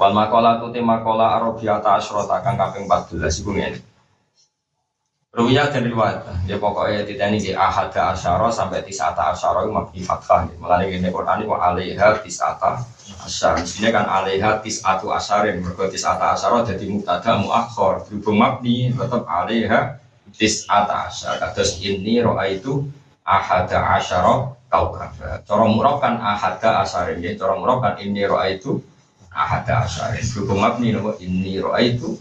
Wal makola tu te makola arabiyata asyrota kang kaping 14 iku ngene. Ruwiyah dan riwayat, dia pokoknya titani di ahada asyara sampai tisata asyara itu mabdi fathah. Mulai ini Quran itu alaiha tisata asyar. Di sini kan alaiha tisatu asyarin. Mereka tisata asyara jadi mubtada muakhor. Berhubung mabni tetap alaiha tisata asyar. Terus ini roa itu ahada asyara kaukab. Cara murab kan ahada asyarin. Ya. Cara murab kan ini roa itu ahada asyarin berhubung mabni nama inni itu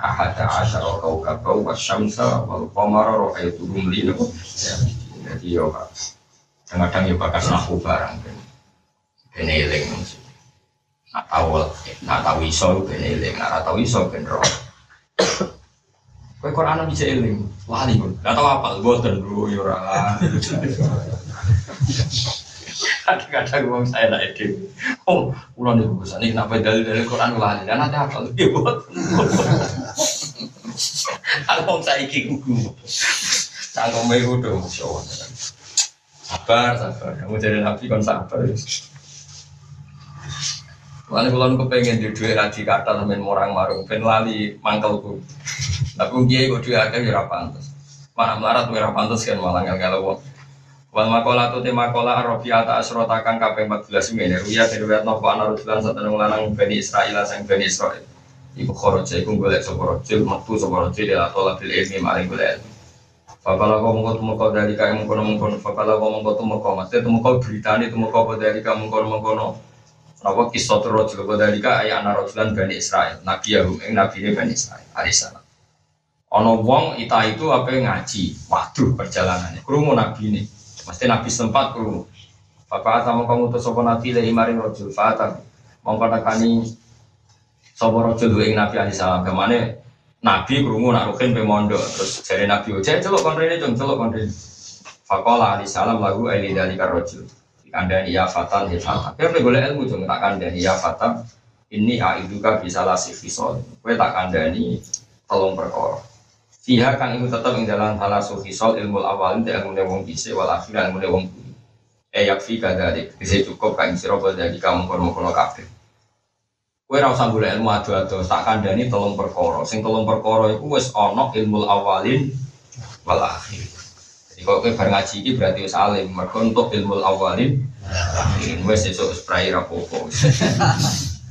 ahada asyara kaukaba wa syamsa wal qamara ra'aitu rumli nama jadi yo kadang-kadang yo bakas nahu barang. Kene eling. Nak tahu nak tahu iso kene eling. Nak tahu iso ro. Kowe Quran bisa eling, wali pun. Gak tahu apa, boten dulu yo ora. kadang-kadang ngomong saya lah itu oh ulang nih bagus ini kenapa dari dari Quran lali dan ada apa lagi buat kalau saya ikut gugu. Canggung meru dong sabar sabar. Kamu jadi nabi kan sabar. Lalu kalau kepengen di dua raji kata temen orang marung, ben lali mangkelku. Tapi dia kok dua agak ya pantas. Mana melarat ya pantas kan malah ngel ngel Wal makola tu tema makola arofia ta asrota kang kaping 14 mene ruya riwayat nopo ana rujulan sateneng lanang Bani Israil sang Bani Israil. Iku khoroja iku golek sapa rajul metu sapa rajul ya tola bil ilmi maring golek. Fakala kau mengkot mengkot dari kau mengkono mengkono. Fakala kau mengkot mengkot. Maksudnya tu mengkot berita ini tu mengkot dari kau mengkono mengkono. Napa kisah tu rajul kau dari kau ayah anak rajulan Bani Israil. Nabi Yahum ing Nabi ini Bani Israil. Alaihissalam. Ono wong ita itu apa ngaji. Waduh perjalanannya. Kerumun Nabi ini. Pasti Nabi sempat kru. Bapak sama kamu tuh sopo Nabi dari maring rojul fatah. Mau kani sopo rojul ing Nabi alaihi salam. Ke mana Nabi kerungu nak rukin terus jadi Nabi ucap celok konrene cung celok konrene. Fakola alaihi salam lagu aili dari karojul. Kandani ya fatan ya fatan. Kau boleh ilmu cung tak kandani ya fatan. Ini aiduka bisa lasih visol. Kue tak kandani tolong perkara. Fiha kang iku tetep ing dalam halasu hisol ilmu awalin te ilmu wong bise wal akhir ilmu wong bumi. E yakfi kadalik, bisa cukup kang sira jadi kamu kono-kono kabeh. Kowe ora usah golek ilmu adu-adu, tak kandhani tolong perkara. Sing tolong perkara iku wis ana ilmu awalin wal akhir. Jadi kalau kowe bar ngaji iki berarti wis alim, mergo untuk ilmu awalin wis esuk spray rapopo.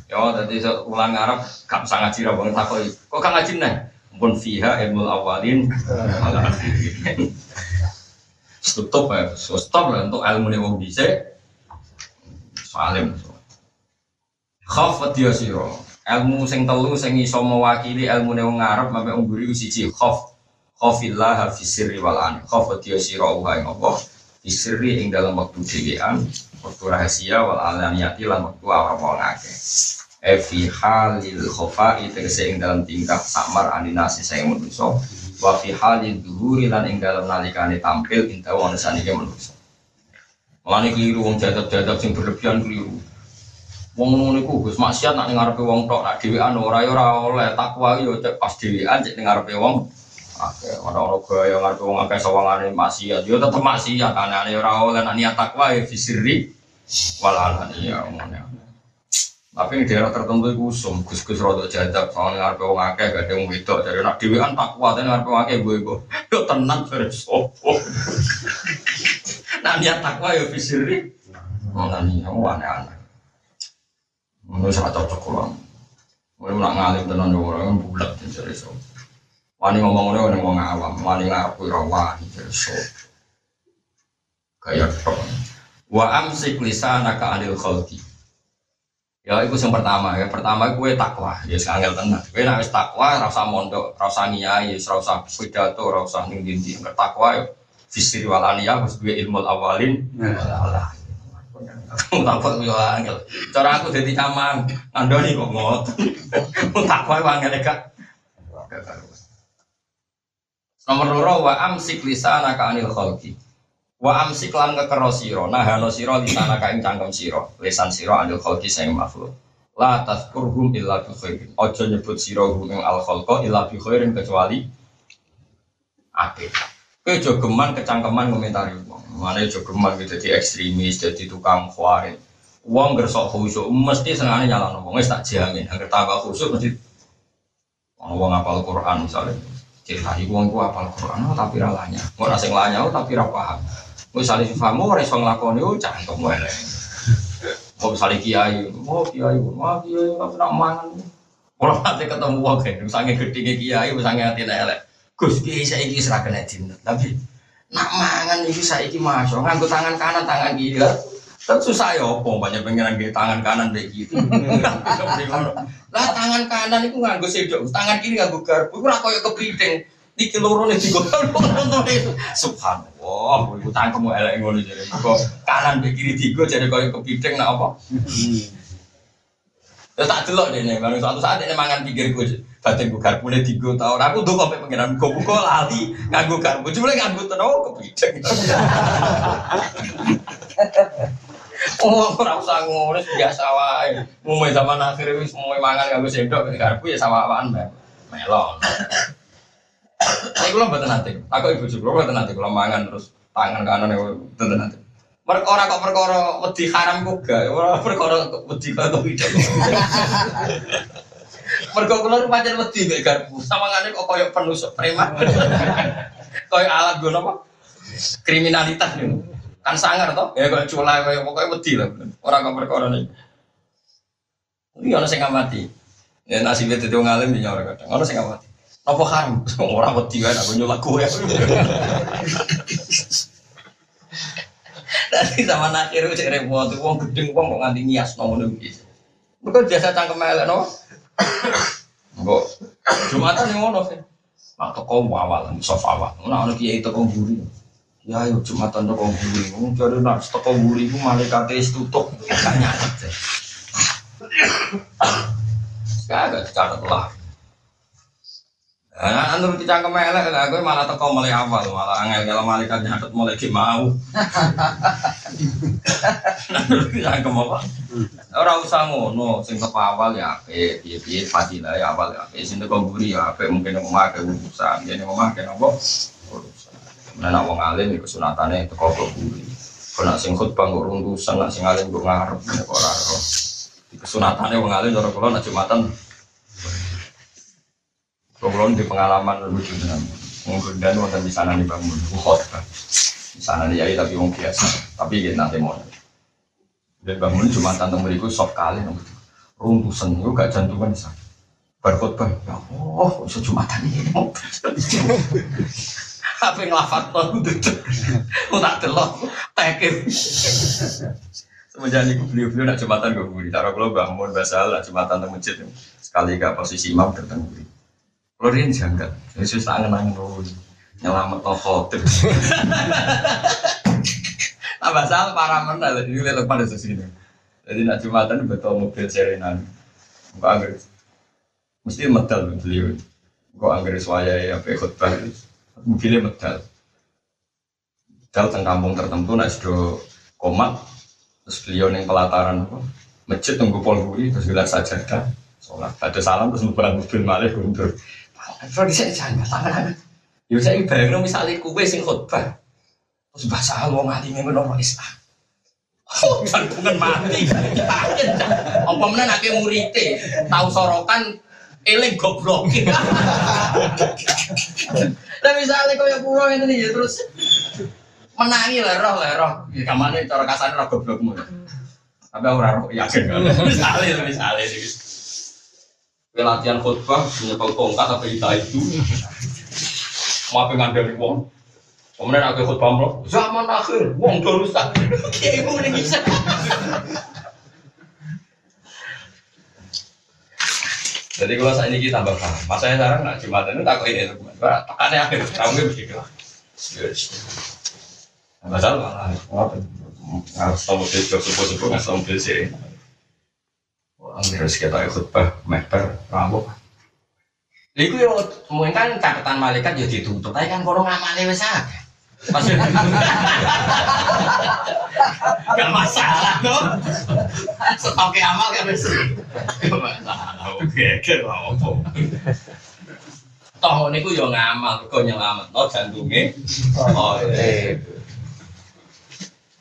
Ya, tadi ulang Arab gak usah ngaji ra wong takoki. Kok gak ngaji? Pun fiha ilmu awalin. Ala akhirin stop ya stop lah untuk ilmu nih wong bisa salim. Khafat dia siro ilmu sing telu sing iso mewakili ilmu nih wong Arab sampai wong buri siji khaf. Khafillah fisirri wal an. Khafat dia siro wa ing apa? Fisirri ing dalam waktu dewean waktu rahasia wal alaniyati lan waktu awal-awal Evi halil khofa itu ing dalam tingkah samar aninasi saya manusia wa fi halil duhuri lan ing dalam nalikane tampil inta wong sanike manusia Mulane keliru wong jadab-jadab sing berlebihan keliru. Wong ngono niku Gus maksiat nak ngarepe wong tok nak dhewean ora ya ora oleh takwa yo cek pas dhewean cek ngarepe wong. Akeh ora ora gaya ngarepe wong akeh sawangane maksiat. Yo tetep maksiat anane ora oleh nak niat takwa ya fisiri walalan ya ngono tapi di daerah tertentu itu usum, gus-gus rodok jadab, soalnya ngarepe wong akeh, gak ada wong wedok, dari nak dewi kan tak kuat, ngarepe wong akeh gue gue, yo tenang dari sopo. Nah niat takwa yo fisiri, mana nih, kamu aneh-aneh. Menurut saya cocok kurang. Mulai nak ngalim tenan yo orang bulat dari sopo. Wani ngomong ngomong ngomong awam, wani ngaku rawan dari sopo. Kayak tok. Wa amsik lisanaka anil khalqi. Ya itu yang pertama ya. Pertama gue takwa, ya angel tenan. Gue nek takwa rasa mondok, rasa ngiyai, rasa pidato, rasa ning dindi. Takwa ya fisir walania harus gue ilmu awalin. Allah. Takwa yo angel. Cara aku jadi caman, ngandoni kok ngot. Takwa yo angel karuan. Nomor loro wa amsik lisanaka anil khalqi. Wa amsik lan ngekero sira, nahano sira lisanaka ing cangkem sira, lisan sira anil khalqi sing makhluk. La tazkurhum illa bi khairin. Aja nyebut sira hum al khalqa illa bi khairin kecuali apik. Kowe aja geman kecangkeman komentari wong. Mane aja geman gitu ekstremis, jadi tukang khawarin. Wong gersok khusyuk mesti senengane nyalano wong wis tak jamin. Angger tambah khusyuk mesti wong apal Quran misalnya cerita iku wong ku apal Quran oh, tapi ra lanya. Ora sing lanya oh, tapi ra paham. Wis sale sifamu ora iso nglakoni oh cangkem wae. Kok misalnya kiai, oh kiai, wah kiai nggak pernah mangan. Kalau nanti ketemu wong kan, misalnya gede kiai, misalnya hati elek. Gus kiai saya ini serah kena tapi nak mangan itu saya ini masuk, nganggu tangan kanan, tangan kiri. Kan susah ya opo banyak pengen nggih tangan kanan kayak gitu. lah tangan kanan itu nganggo sedok, tangan kiri nganggo garpu. Iku ora koyo kepiting. Iki loro nek digono Subhanallah, iku tangkemu elek ngono jare. Kok kanan mbek kiri digo jare koyo kepiting nak apa? Ya tak delok dene, baru suatu saat dene mangan pikir gue batin gue garpu nih digo tau. Aku tuh kok pengiran gue buka lali nganggo garpu, cuma nganggo tenau kepiting. Oh, ora usah ngono biasa wae. Mulai zaman akhir wis mulai mangan kanggo sendok garpu ya Mbak. Melon. Saya kula mboten nate. Aku ibu juga mboten nate kula mangan terus tangan kanan ya mboten nate. Perkara kok perkara wedi haram kok gak, ora perkara wedi kok tidak. Mergo kula pancen wedi mek garpu. Sawangane kok koyo penusuk preman. koyo alat gue apa? Kriminalitas nih kan sangar toh ya kalau culai kayak pokoknya wedi lah orang kau perkara nih ini orang sing mati ya nasibnya itu ngalim di orang kadang orang sing mati apa haram orang wedi kan aku nyulak gue Nanti sama akhir itu cek repot, uang gedeng uang kok nganti nias nomor nih Bukan biasa cangkem elek no. Kok Jumatan yang ngono sih. Mak toko awal, soft awal. Nah, ono kiai toko buri. Ya ayo Jumatan toko buri. Jare nak toko buri ku malaikate wis tutup gak nyatet. Kagak dicatat lah. Nah, anu kita kemelek lah, gue malah teko mulai awal, malah angel kalau malaikat nyatet mulai ki mau. Nah, kita apa? Ora usah ngono, sing teko awal ya apik, piye-piye fadilah ya awal ya apik, sing teko buri ya apik, mungkin omah ke urusan, jadi ke nopo urusan. Nah, nak wong alim iku sunatane teko buri. Kok nak sing khutbah kok runtusan, nak sing alim kok ngarep nek ora ora. Sunatane wong alim cara kula nak Jumatan. Kula di pengalaman lucu tenan. Wong dan wonten di sana nih bangun khutbah. Di sana nih yai tapi wong biasa, tapi ya nanti mau. Dan bangun Jumatan teng mriku sok kali nang runtusan itu gak jantungan bisa. Berkhutbah, ya Allah, kok iso Jumatan ini mau. Apa ngelafat tuh duduk, tak delok, tekir. Semenjak ini beliau-beliau nak jembatan gue buri. Cara kalau bangun basal nak jembatan teng masjid sekali gak posisi imam buri. Kalau dia janggal, Yesus tangan angin dulu, nyelamat no khotib. Nah basal parah mana, jadi lihat pada sini. Jadi nak jembatan betul mobil serenan, bukan angger, mesti medal beliau. Kok angger suaya ya, apa khutbah. Mobilnya medal. Medal teng kampung tertentu nak sudah komat. Terus beliau neng pelataran apa masjid tunggu polburi terus bilang sajadah sholat. Ada salam terus nubang mobil malih guntur Kalau bisa jangan tangan Ya saya bayang misalnya kue sing khutbah terus bahasa mati minggu nomor Islam Oh, bukan mati. Apa mana nak murite tahu sorokan eling goblok. Dan misalnya kau yang pulau ini ya terus menangi lah roh lah roh. Ya kamane cara kasar roh goblokmu. Tapi aku roh yakin kan. Misalnya misalnya latihan khutbah menyepel tongkat apa kita itu mau pengen dari wong kemudian aku khutbah lo zaman akhir wong udah rusak kayak ibu ini bisa Jadi kalau saat ini kita tambah paham. Masanya sekarang nak jumatan itu takut ini. Tekannya akhir, kamu begitu. Masalah malah. Harus tahu mobil subuh subuh nggak tahu sih. Wah, harus kita ikut bah, meter, rambut. Iku yo mungkin kan catatan malaikat ya ditutup, tapi kan kono ngamale wis akeh. Pas Gak masalah dong. Stoknya amal kan wis. Gak masalah. Geger apa. Toh niku yo ngamal, kok nyelametno jantunge. Oh, iya.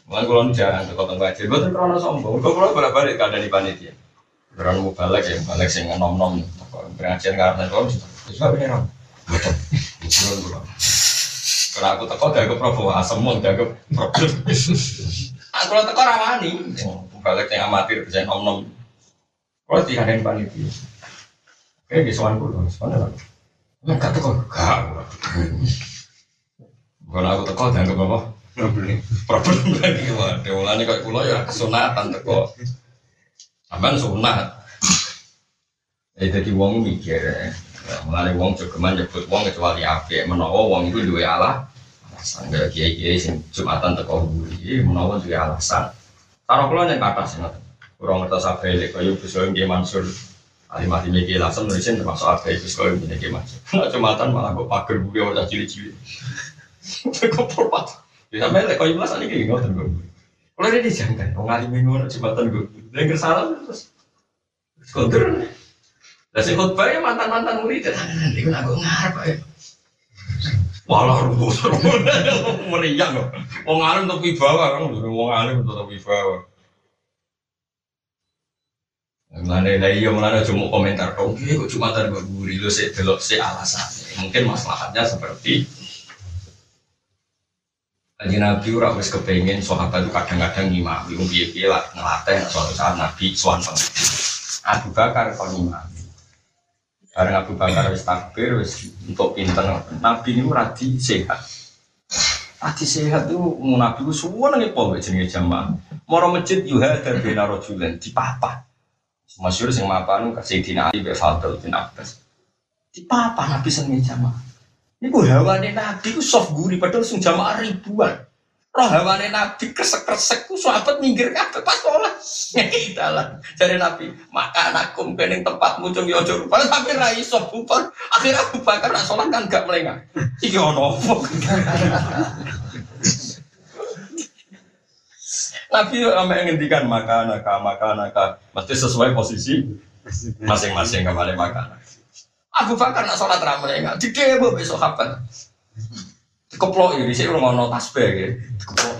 Mulai kulon jangan teko teng wajib, boten krono sombong. Kok kula bolak-balik kadang di panitia. Krono mau balik ya, balik sing nom-nom. Pengajian karena kok apa nih, Boten. Kulon kula. Karena aku teko gak ke Prabowo asem mon gak ke problem. Aku lo teko rawani. Balik yang amatir bisa nom-nom. Kalau tidak ada yang panitia. Kayak di soal kulo, soalnya lah. Enggak teko, gak. Kalau aku teko dianggap apa? Problem. Problem lagi wah. Dewalane kayak kulo ya kesunatan teko. Aman sunat. Ya jadi wong mikir. Ya, mulane wong jogeman nyebut wong kecuali apik menawa wong itu duwe Allah alasan kaya kiai-kiai sing Jumatan teko mburi menawa duwe alasan. Karo kula yang kata sing ngoten. Kurang ngertos abe kaya bisa nggih Mansur Alimati Miki langsung nulisin termasuk Gus kaya ngene iki Mansur. Nah Jumatan malah kok pager buri ora cilik-cilik. Kok perpat. Ya sampe lek kaya belas iki ngoten kok. Kalau dia dijangkan, wong alim ngono Jumatan gue. Dengar salah terus kontur. Lah sing khotbah ya mantan-mantan murid tenan iku aku ngarep ae. Walah rumus meriang kok. Wong alim untuk wibawa kan, wong alim untuk wibawa. Mulane lah iya mulane cuma komentar kau kok cuma tar gue buri lu sih delok sih alasannya. Mungkin masalahnya seperti Kaji Nabi ora wis kepengen sahabat itu kadang-kadang ngimami wong piye-piye lah ngelatih suatu saat Nabi sowan pengen. Abu Bakar kon ngimami. Bareng Abu Bakar wis takbir wis untuk pinter Nabi ini radi sehat. Radi sehat itu mau Nabi ku suwun nang po jenenge jamaah. Moro masjid yuha dan bina rojulen di papa. Masyur sing mapan kasih dina Ali be Fadl bin Abbas. Di papa Nabi seneng jamaah. Ini ku hawane Nabi ku soft guri padahal sing jamaah ribuan. Roh hawane Nabi kresek-kresek ku sahabat minggir kabeh pas sholat. Kita lah dari Nabi, maka anakku kening tempatmu cung yo ojo rupane tapi ra iso bubar. Akhirnya Abu Bakar nak sholat kan gak melengah. Iki ono apa? Nabi sampai ngendikan maka anaka maka anaka mesti sesuai posisi masing-masing kembali makan. Abu Bakar nak sholat ramai enggak di demo besok kapan? Dikeplok ini sih orang mau tasbih ya. Dikeplok,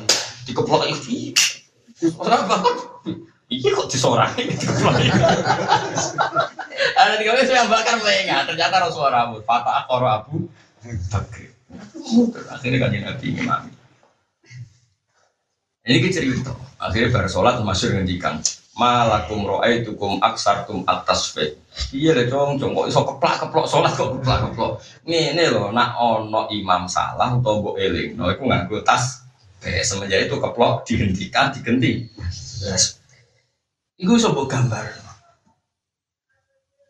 dikeplok ini. Orang Bakar, iya kok disorakin dikeplok ini. Ada di kamar saya bakar enggak ternyata Rasulullah rambut. Fatah akor Abu Bakar. Akhirnya kan Nabi ngimami. Ini kita cerita. Akhirnya bar sholat masyur ngendikan malakum ro'aitukum aksartum atas fe. Iya deh cong, cong kok iso keplak keplok sholat kok keplak keplok. Ngene lho, nak ono imam salah atau mbok eling, no iku nganggo tas. Eh, semenjak itu keplok dihentikan, digenti. Yes. Iku iso mbok gambar.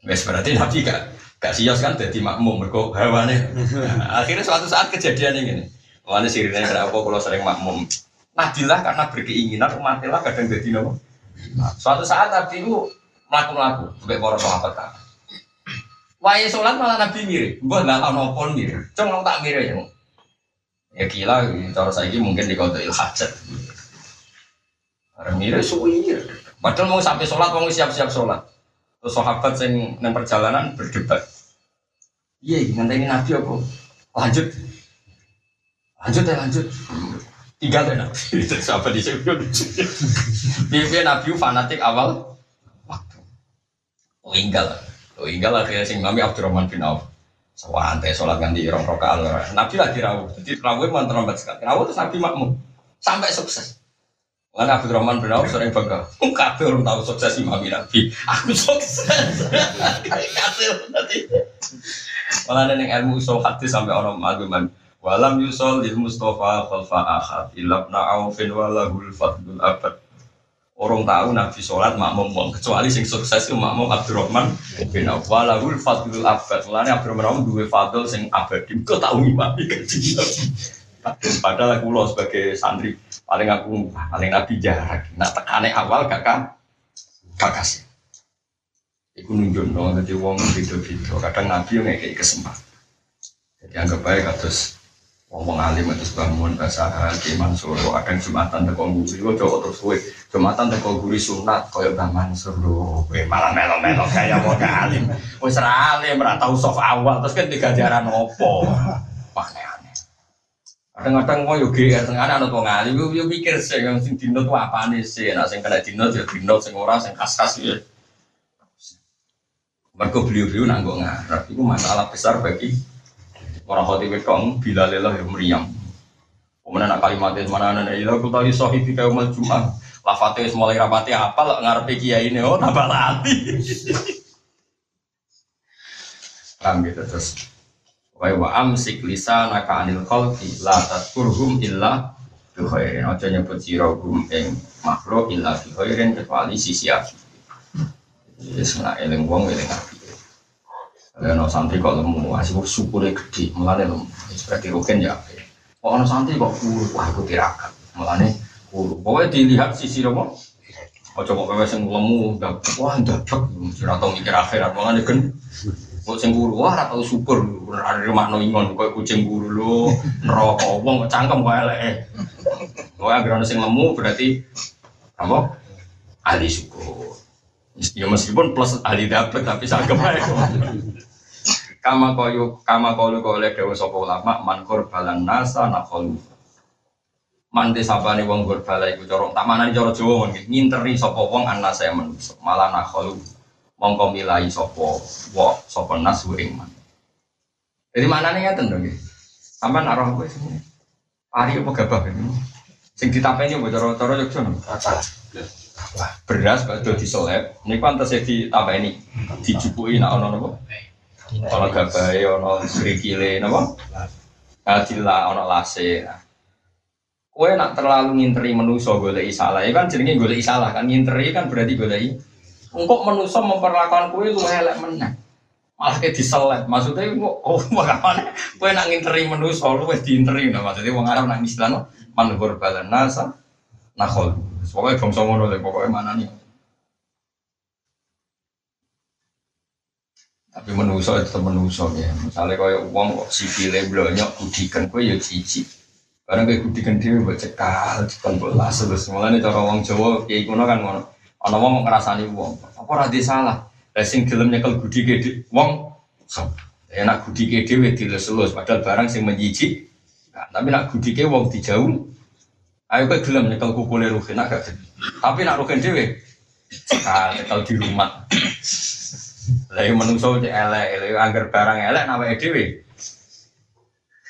Wes berarti Nabi gak gak sios kan jadi makmum mergo hawane. Nah, akhirnya suatu saat kejadian ini. Mana sirine kenapa kalau sering makmum? Nadilah karena berkeinginan umatnya kadang jadi nopo. Nah, suatu saat Nabi itu melaku-melaku sampai para sahabat kan. Wahai sholat malah Nabi mirip, gue nggak tahu nopon mirip, cuma tak mirip ya. Ya gila, cara saya ini mungkin di kota hajat. Mirip suwir. Padahal mau sampai sholat, mau siap-siap sholat. Terus sahabat yang nang perjalanan berdebat. Iya, nanti ini Nabi apa? Lanjut, lanjut ya lanjut tinggal deh nabi siapa di sini dia nabi fanatik awal? Waktu. Oh tinggal oh tinggal akhirnya sing kami Abdurrahman bin Auf. Santai sholat ganti rong rokaat nabi lagi rawuh jadi rawuh emang terlambat sekali. Rawuh terus nabi makmum. Sampai sukses. Karena Abdurrahman bin Auf sering bangga, kabeh orang tahu sukses imam Nabi. Aku sukses. Kabeh nanti. Malah neng ilmu usul hadis sampai orang argumen Walam yusol lil Mustafa khalfa ahad ilabna aufin walahul fadlul abad. Orang tahu Nabi sholat makmum wong kecuali sing sukses itu makmum Abdurrahman bin Auf. Walahul fadlul abad. Mulane Abdurrahman duwe fadl sing abadi. Kau tahu imam Padahal aku lo sebagai santri paling aku paling Nabi jarak. Nak tekane awal gak kan? Gak kasih. Iku nunjuk dong, jadi wong beda-beda. Kadang Nabi yang kayak kesempatan. Jadi anggap baik terus ngomong alim terus bangun bahasa hati Mansur. Kadang jumatan teko guri kok coba terus kowe jumatan teko guri sunat koyo Bang Mansur. Lho malah melo-melo kaya wong alim. Wis ra alim tau sof awal terus kan digajaran opo? Wah aneh kadang-kadang kok yo GR tengah ana wong alim yo mikir sih sing dino tuh apane sih? Nek sing kena dino yo dino sing ora sing kas-kas ya Mergo beliau-beliau nanggung ngarep itu masalah besar bagi Orang khotib kong bila lelah yang meriam. Kemudian nak kalimatnya mana nana ilah aku tadi sohib di kaum cuma lafatnya mulai rapati apa lah ngarepe kiai ini oh tambah lati. Paham gitu terus. Wa wa amsik lisanaka anil khalqi la tadkurhum illa bi khairin. Aja nyebut sira gum ing makhluk illa bi kecuali sisi api. Wis nak eling wong eling api. Ya no santri kok lemu, asih kok syukure gede, mulane lemu. Seperti rugen ya. Kok ono santri kok kuru, wah aku tirakat. Mulane kuru. Pokoknya dilihat sisi apa? Kok kowe sing lemu, wah ndabek, ora tau mikir akhirat, mulane gen. Kok sing kuru, wah ora tau syukur, ora makno ingon koyo kucing kuru lho, neraka wong cangkem kok eleke. Kok anggere sing lemu berarti apa? Ahli syukur. Ya meskipun plus ahli dapet tapi sagem ae kama koyo kama kau oleh dewa sopo ulama man balan nasa nakolu mande sabane wong bala iku corong tak mana coro jowo nginteri sopo wong anak saya manusia malah nakolu mongko milai sopo wo sopo nas ing man jadi mana nih ngeten dong sampai naruh gue sini hari apa gabah ini? Sing ditapeni apa cara-cara Yogyakarta beras bakal disolep ini pantas ya ditapeni. Dijupui nak ono nopo Ono gabahe, ono serikile, napa? Adila, ono lase. Kue nak terlalu nginteri menuso golek salah, ya kan jenenge golek salah kan nginteri kan berarti golek. Engkok menuso memperlakukan kue lu elek menang. Malah kayak diselet, maksudnya kok oh bagaimana? Kue nak nginteri menuso lu wes diinteri, nah maksudnya wong Arab nak istilah man balan nasa nakol. Pokoknya bangsa ngono pokoknya mana nih? Tapi menuso itu menuso ya. Misalnya kaya uang kok sipile blonyok kudikan kue ya cici. Karena kayak kudikan dia buat cekal, cekal bolas terus. Mulanya cara uang Jawa kayak kuno kan ngono. Ana wong ngerasani uang. Apa ora salah? Lah sing gelem nyekel gudike di wong so. Enak gudike dhewe dilus-lus padahal barang sing menjijik. Nah, tapi nak gudike wong dijauh. Ayo kowe gelem nyekel kukule rugen nak gak. Tapi nak rugen dhewe cekal cekal di rumah. Lagi menungso cek elek, elek angger barang elek nama edw.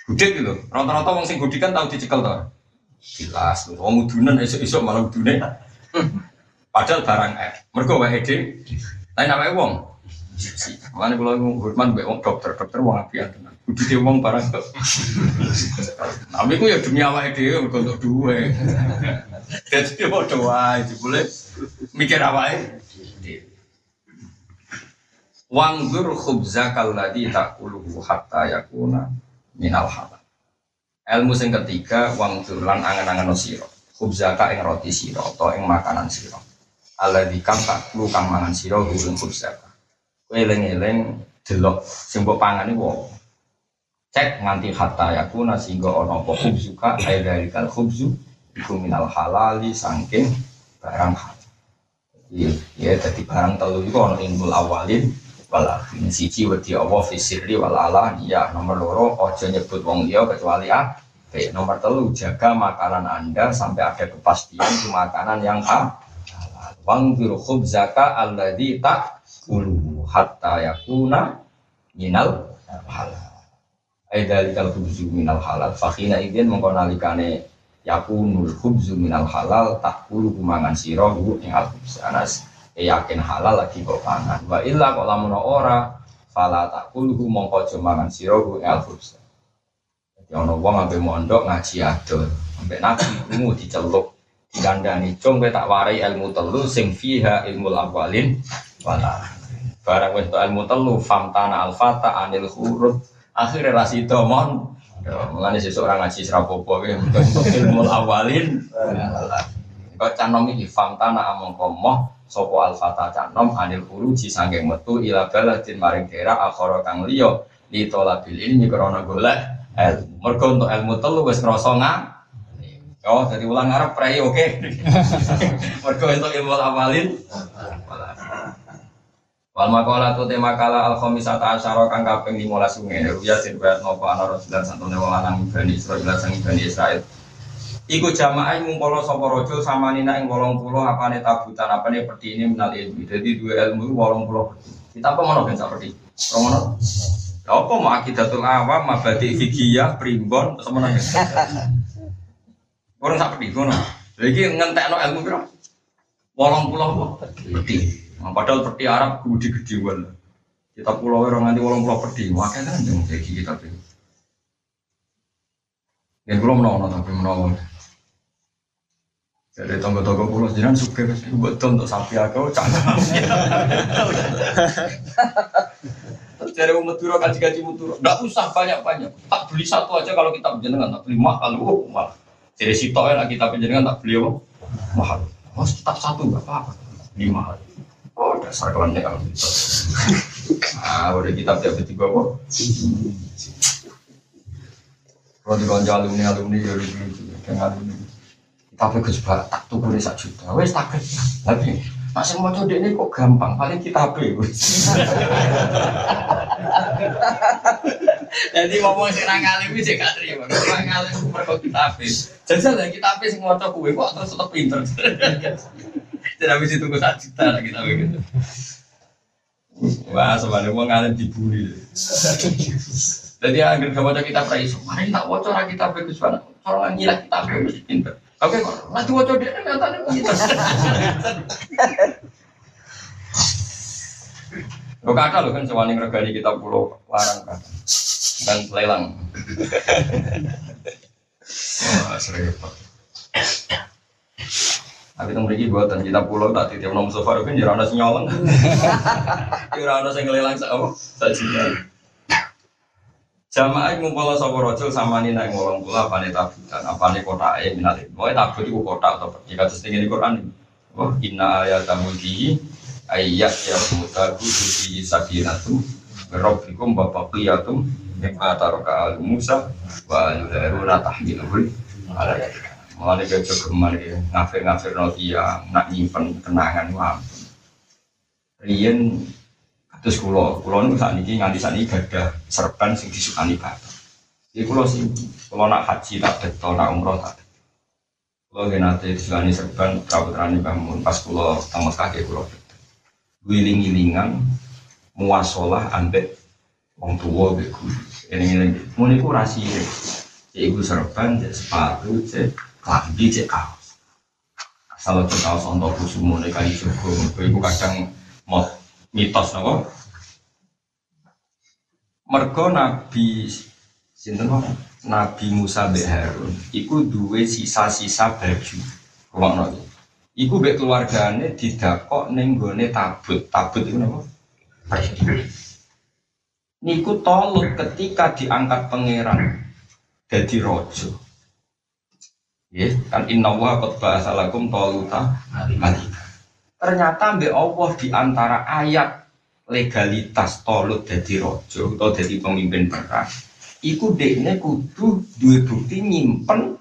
Gudik gitu. Rata-rata wong sing gudik kan tahu dicekel to. Jelas, wong udunan esuk-esuk malah udune. Padahal barang eh. Mergo wae edw. Tapi namanya wong. Makanya kalau hormat mbak wong dokter, dokter wong apian tenan. Kudu wong barang kok. Tapi ku ya demi awake dhewe mergo untuk duwe. Jadi mau doa, boleh mikir awake. Wanggur khubza kalladhi takuluhu hatta yakuna minal halal. Ilmu sing ketiga wanggur lan angan-angan sira. Khubzaka ing roti sira atau ing makanan sira. Alladhi kang takulu kang mangan sira ing khubzaka. Kowe eling-eling delok sing mbok pangan iku cek nganti hatta yakuna sehingga ana apa khubzuka ai dalikal khubzu iku minal halali saking barang halal. Iya, ya, jadi barang telu itu ono ilmu awalin ini siji wedi Allah fisirri wala ya nomor loro ojo nyebut wong liya kecuali ah Oke, nomor telu jaga makanan anda sampai ada kepastian itu makanan yang halal. Khubzaka alladhi tak ulu hatta yakuna minal halal. Aidali kalau khubzu minal halal. Fakina idin mengkonalikane yakunul khubzu minal halal tak ulu kumangan sirohu yang al khubzanas yakin halal lagi kok pangan. Wa illa kok lamun ora fala takulhu mongko mangan sirahu al fursa. Jadi ana wong ampe mondok ngaji adol. Ampe nabi ilmu diceluk dikandani. Cung tak warai ilmu telu sing fiha ilmu awalin wala. Barang wis ilmu telu famtana al fata anil huruf akhirnya rasido mon. Mulane sesuk orang ngaji serapopo untuk ilmu awalin. Kok canom iki famtana among komoh sopo al fata canom anil furuji sangking metu ila baladin maring daerah akhara kang liya li talabil ilmi krana golek ilmu mergo untuk ilmu telu wis ngrasa ngam Oh, dari ulang Arab pray oke. Mergo untuk ilmu awalin. Wal makalah tu tema kala al khamisata asyara kang kaping 15 sungai ruya sing bayat nopo ana rasulullah santune wong lanang Bani Israil sang Bani Israil. Iku jamaah ngumpul sapa raja samanina ing 80 apane tabutan apane peti ini minal ilmu. Jadi dua ilmu 80 Kita apa mono ben sak peti? Romono. Apa mau akidatul awam, mabadi fikih, primbon, semono. Orang sak pedi ngono. Lagi ngentekno ilmu piro? 80 peti. Nah, padahal peti Arab gede-gede banget. Kita pulau orang nanti walang pulau peti, makanya kan yang kayak kita pilih. Yang belum menolong tapi menolong. Jadi tonggo-tonggo pulau jiran suka betul untuk sapi aku canggung. Dari umat turo kaji kaji muturo, nggak usah banyak banyak. Tak beli satu aja kalau kita penjenengan, tak beli mahal, oh mahal. Jadi sitok ya kita penjenengan tak beli apa? Mahal. Oh tetap satu nggak apa-apa, beli mahal. Oh dasar kelamnya kalau gitu. Ah udah kitab tiap tiga kok. Kalau di alumni alumni ya lucu lucu, dengan alumni. Tapi gue coba tak tuh gue sak juta, wes tak Tapi masih mau coba ini kok gampang, paling kita apa Jadi ngomong sih nang alim sih gak terima, nang alim mereka kita apa? Jajal lah kita apa sih mau coba kok terus tetap pinter. Jadi habis itu gue sak juta kita begitu. Wah, sebenarnya mau ngalim dibully. Jadi agar kamu kita praiso, mari tak wacor kita bagus banget. Orang ngilah kita bagus pinter. Oke kok, nanti wacor dia kan nyata pinter. Lo kata lo kan sewani regani kita pulau larang kan dan lelang. Wah, serempet. Tapi teng mriki buatan kita pulau tak titip nom sofa kan jare ana sing nyolong. Ora ana sing lelang sak apa? Sak juta. Jamaah ngumpul sapa raja samani nang wolong kula apane tabutan, apane kotake minale. Pokoke tabut iku kotak atau jika terus ning Quran. Wah, inna ayatamu di ayat ya mutaku di sakinatu rabbikum wa baqiyatum mimma taraka al Musa wa al-haruna tahmilul ala Mulane geman ya, ngafir-ngafir no dia, nak nyimpen kenangan. Riyen Terus kulo, kulo nu saat ini nganti saat ini gada serban sing disukani bapak. Jadi kulo sih, kulo nak haji tak betul, nak umroh tak betul. Kulo gak nanti disukani serban, terani bangun pas kulo tamat kaki kulo betul. Wiling-wilingan, muasalah ambek wong tua beku. Ini ini, mau niku rasi ya. Ibu serban, cek sepatu, cek klambi, cek kaos. Asal cek kaos untuk kusumu nih kali cukup, ibu kadang mau mitos napa mergo nabi sinten Nabi Musa mbek Harun iku duwe sisa-sisa baju. Rumakno iku mbek keluargane didakok ning gone tabut. Tabut iku napa? Niku tolut ketika diangkat pangeran jadi rojo ya kan inna wa qad ba'asalakum toluta malika ternyata mbak Allah di antara ayat legalitas tolut jadi rojo atau jadi pemimpin perang iku dekne kudu dua bukti nyimpen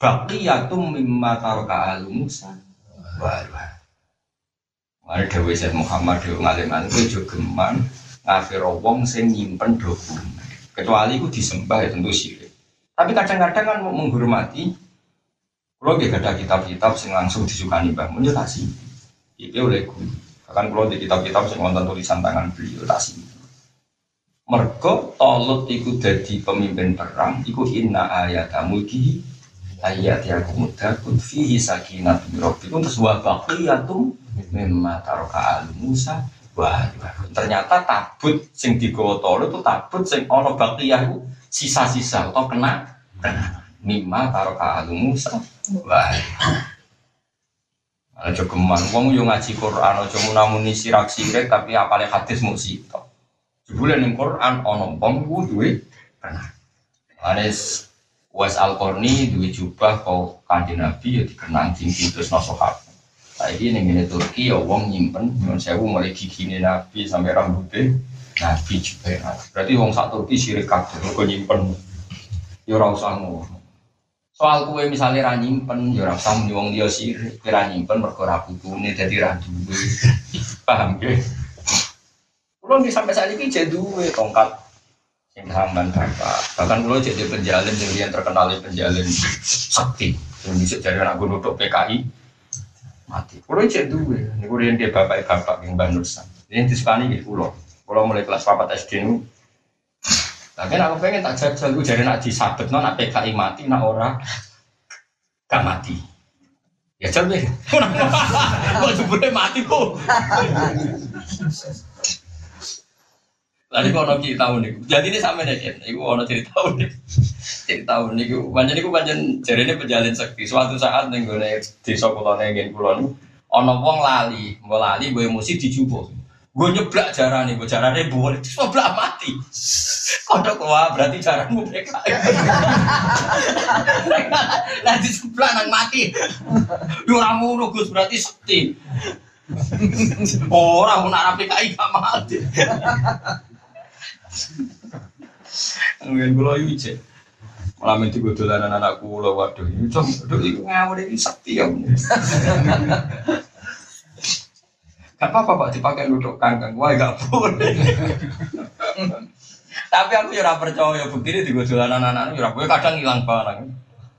baqiyatum mimma tarka al Musa. Wah Mari Dewi Syed Muhammad Dewi ngalim ngalim itu juga geman ngafir wong sing nyimpen dokumen. Kecuali itu disembah ya tentu syirik. Tapi kadang-kadang kan menghormati kalau gak ada kitab-kitab yang langsung disukani Mbah Mun ya kasih. Itu oleh guru. Bahkan kalau di kitab-kitab yang nonton tulisan tangan beliau kasih. Mergo tolut ikut jadi pemimpin perang, ikut inna ayat mulki ayat yang kumudakun fihi sakinat rabbikum terus wa baqiyatum mimma taraka al Musa wah ternyata tabut sing digawa tolut itu tabut sing ana baqiyah sisa-sisa atau kena kena mimma taraka al Musa Wah. Aja geman wong yo ngaji Quran aja munamuni sirak sirik tapi apale hadis mung sitok. Jebule ning Quran ana wong ku duwe pernah. Anes Was Al Qarni duwe jubah kau kanjeng Nabi ya dikenang cincin terus sahabat. Saiki ning ngene Turki ya wong nyimpen nyuwun sewu mulai gigine Nabi sampai rambutnya Nabi juga. Berarti wong sak Turki sirik kabeh kok nyimpen. Ya ora usah ngono. Soal kue misalnya ra nyimpen, ya ora usah muni wong liya sirik. Ra nyimpen mergo ra bukune dadi ra duwe. Paham ge? Kulo di sampai saat ini jadi duwe tongkat sing samban bapak. Bahkan kulo jadi penjalin yang terkenal penjalin sakti. Yang bisa jadi anak gunung untuk PKI mati. Kulo cek duwe, niku riyen dia bapak-bapak yang Bandusan. Ini disukani gitu kulo. Kulo mulai kelas 4 SD nu. Tapi aku pengen tak jajal, gue jadi nak disabet non, nak PKI mati, nak ora gak mati. Ya jal deh. Kok jebule mati kok. Lalu kau nabi tahu nih, jadi ini sama nih ibu ono cerita tahu nih, cerita tahu nih, banyak ibu banyak jadi ini penjalin sekti. Suatu saat nih gue nih di sekolah nih gini kulon, ono wong lali, mau lali, gue musik dijubo, gue nyeblak jarang nih, gue jarang nih boleh, terus nyeblak mati. Kodok wah berarti jarangmu mereka. Nanti sebelah nang mati, yuramu nugus berarti sekti. Orang mau nak PKI gak mati. Mungkin kulo iki cek. Malah mesti gue dolanan anak kulo waduh ini aduh iku ngawur iki sakti ya. Gak apa-apa Pak dipakai duduk kangkang. Wah gak boleh. Tapi aku ya percaya bukti ini digo dolanan anak ya ora kadang hilang barang.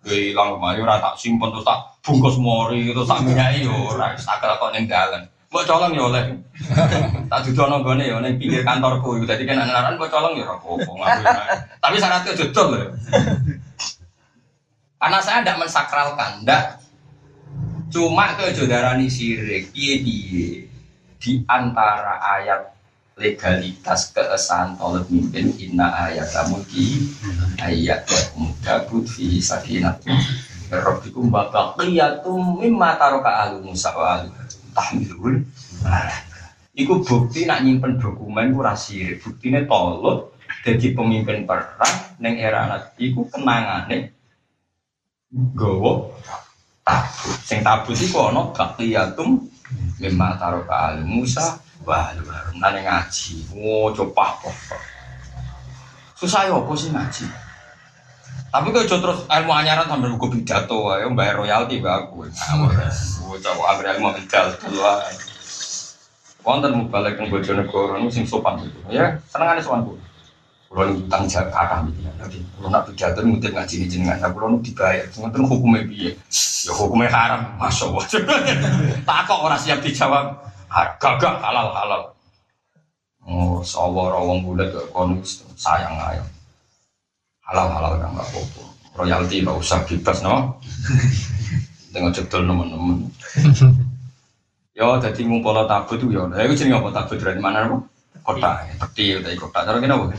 Gue hilang mah ya tak simpen terus tak bungkus mori terus tak minyaki yo ora tak kok ning dalan. Mbok colong ya oleh. tak dudono gone ya ning pinggir kantorku. Dadi kan anak-anak mbok colong ya ora apa-apa. Tapi syaratnya jodol ya. Karena saya tidak mensakralkan, tidak. Cuma ke jodarani sirik, piye di antara ayat legalitas keesahan tolak mimpin inna ayat mulki ayat muda fi sakinat rabbikum wa baqiyatum mimma taraka ahlu Musa wa ahlu Iku bukti nak nyimpen dokumen ku rasir Buktinya tolut jadi pemimpin perang neng era nabi iku kenangane gowo tabut. Sing tabut iku ana baqiyatum mimma taraka ahlu Musa Wah, lu nane ngaji. Oh, coba apa? Susah ya apa sih ngaji? Tapi kalau terus ilmu anyaran sambil buku pidato, ya bayar royalti gak aku. Gue coba agar ilmu medal dulu. Wonten mau balik ke Bojonegoro sing sopan gitu. Ya, seneng ada sopan gue. Kalau utang kata gitu ya. Tapi kalau nak pidato mungkin ngaji ini jenengan. Nah, kalau dibayar, tuh hukumnya biye. Ya hukumnya haram, masya Allah. Tak kok orang siap dijawab. Gagak halal halal. Oh sawah rawang bulat ke konus sayang ayam halal halal kan nggak apa-apa. Royalti nggak usah bebas no? Dengan cetul teman-teman yo jadi ngumpul tabut tuh yo nah itu jadi ngapa tabut dari mana kota peti dari kota. Cara kenapa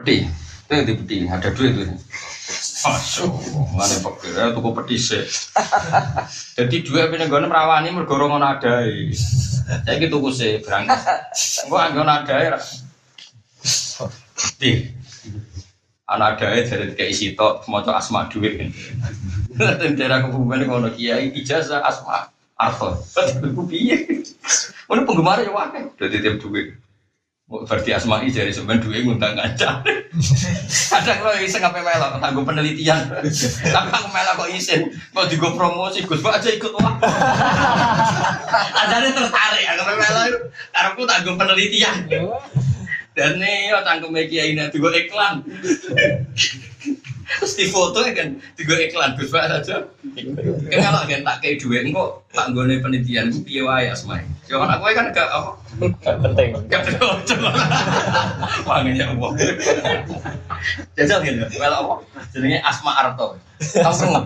peti itu yang di peti ada duit itu Masuk, mana fakir ya tuku petis Jadi dua punya gue merawani mergorong ada. Saya gitu gue sih berangkat. Gue anggon ada ya. Di anak ada ya dari kayak isi tok mau asma duit. Dan daerah kebumen ngono kiai ijazah asma arto. Gue piye? Mana penggemar ya wae. Jadi tiap duit. Berarti asma'i jadi sebenarnya dua ngundang ngaca. Kadang lo iseng ngapain melok, tanggung penelitian. Tapi aku melok kok isin, kok juga promosi, Gus aja ikut wah. Adanya tertarik, aku melok, karena aku tanggung penelitian. Dan nih, tanggung media ini juga iklan. Terus di foto kan tiga iklan Gus Pak saja. Kalau kan tak kayak duit engkau tak gone penelitian gue piye wae asmai. Cuman aku kan gak apa. Gak penting. Gak penting. Wanginya apa? Jajal gitu. Well apa? Jenenge Asma Arto. Tahu krungu?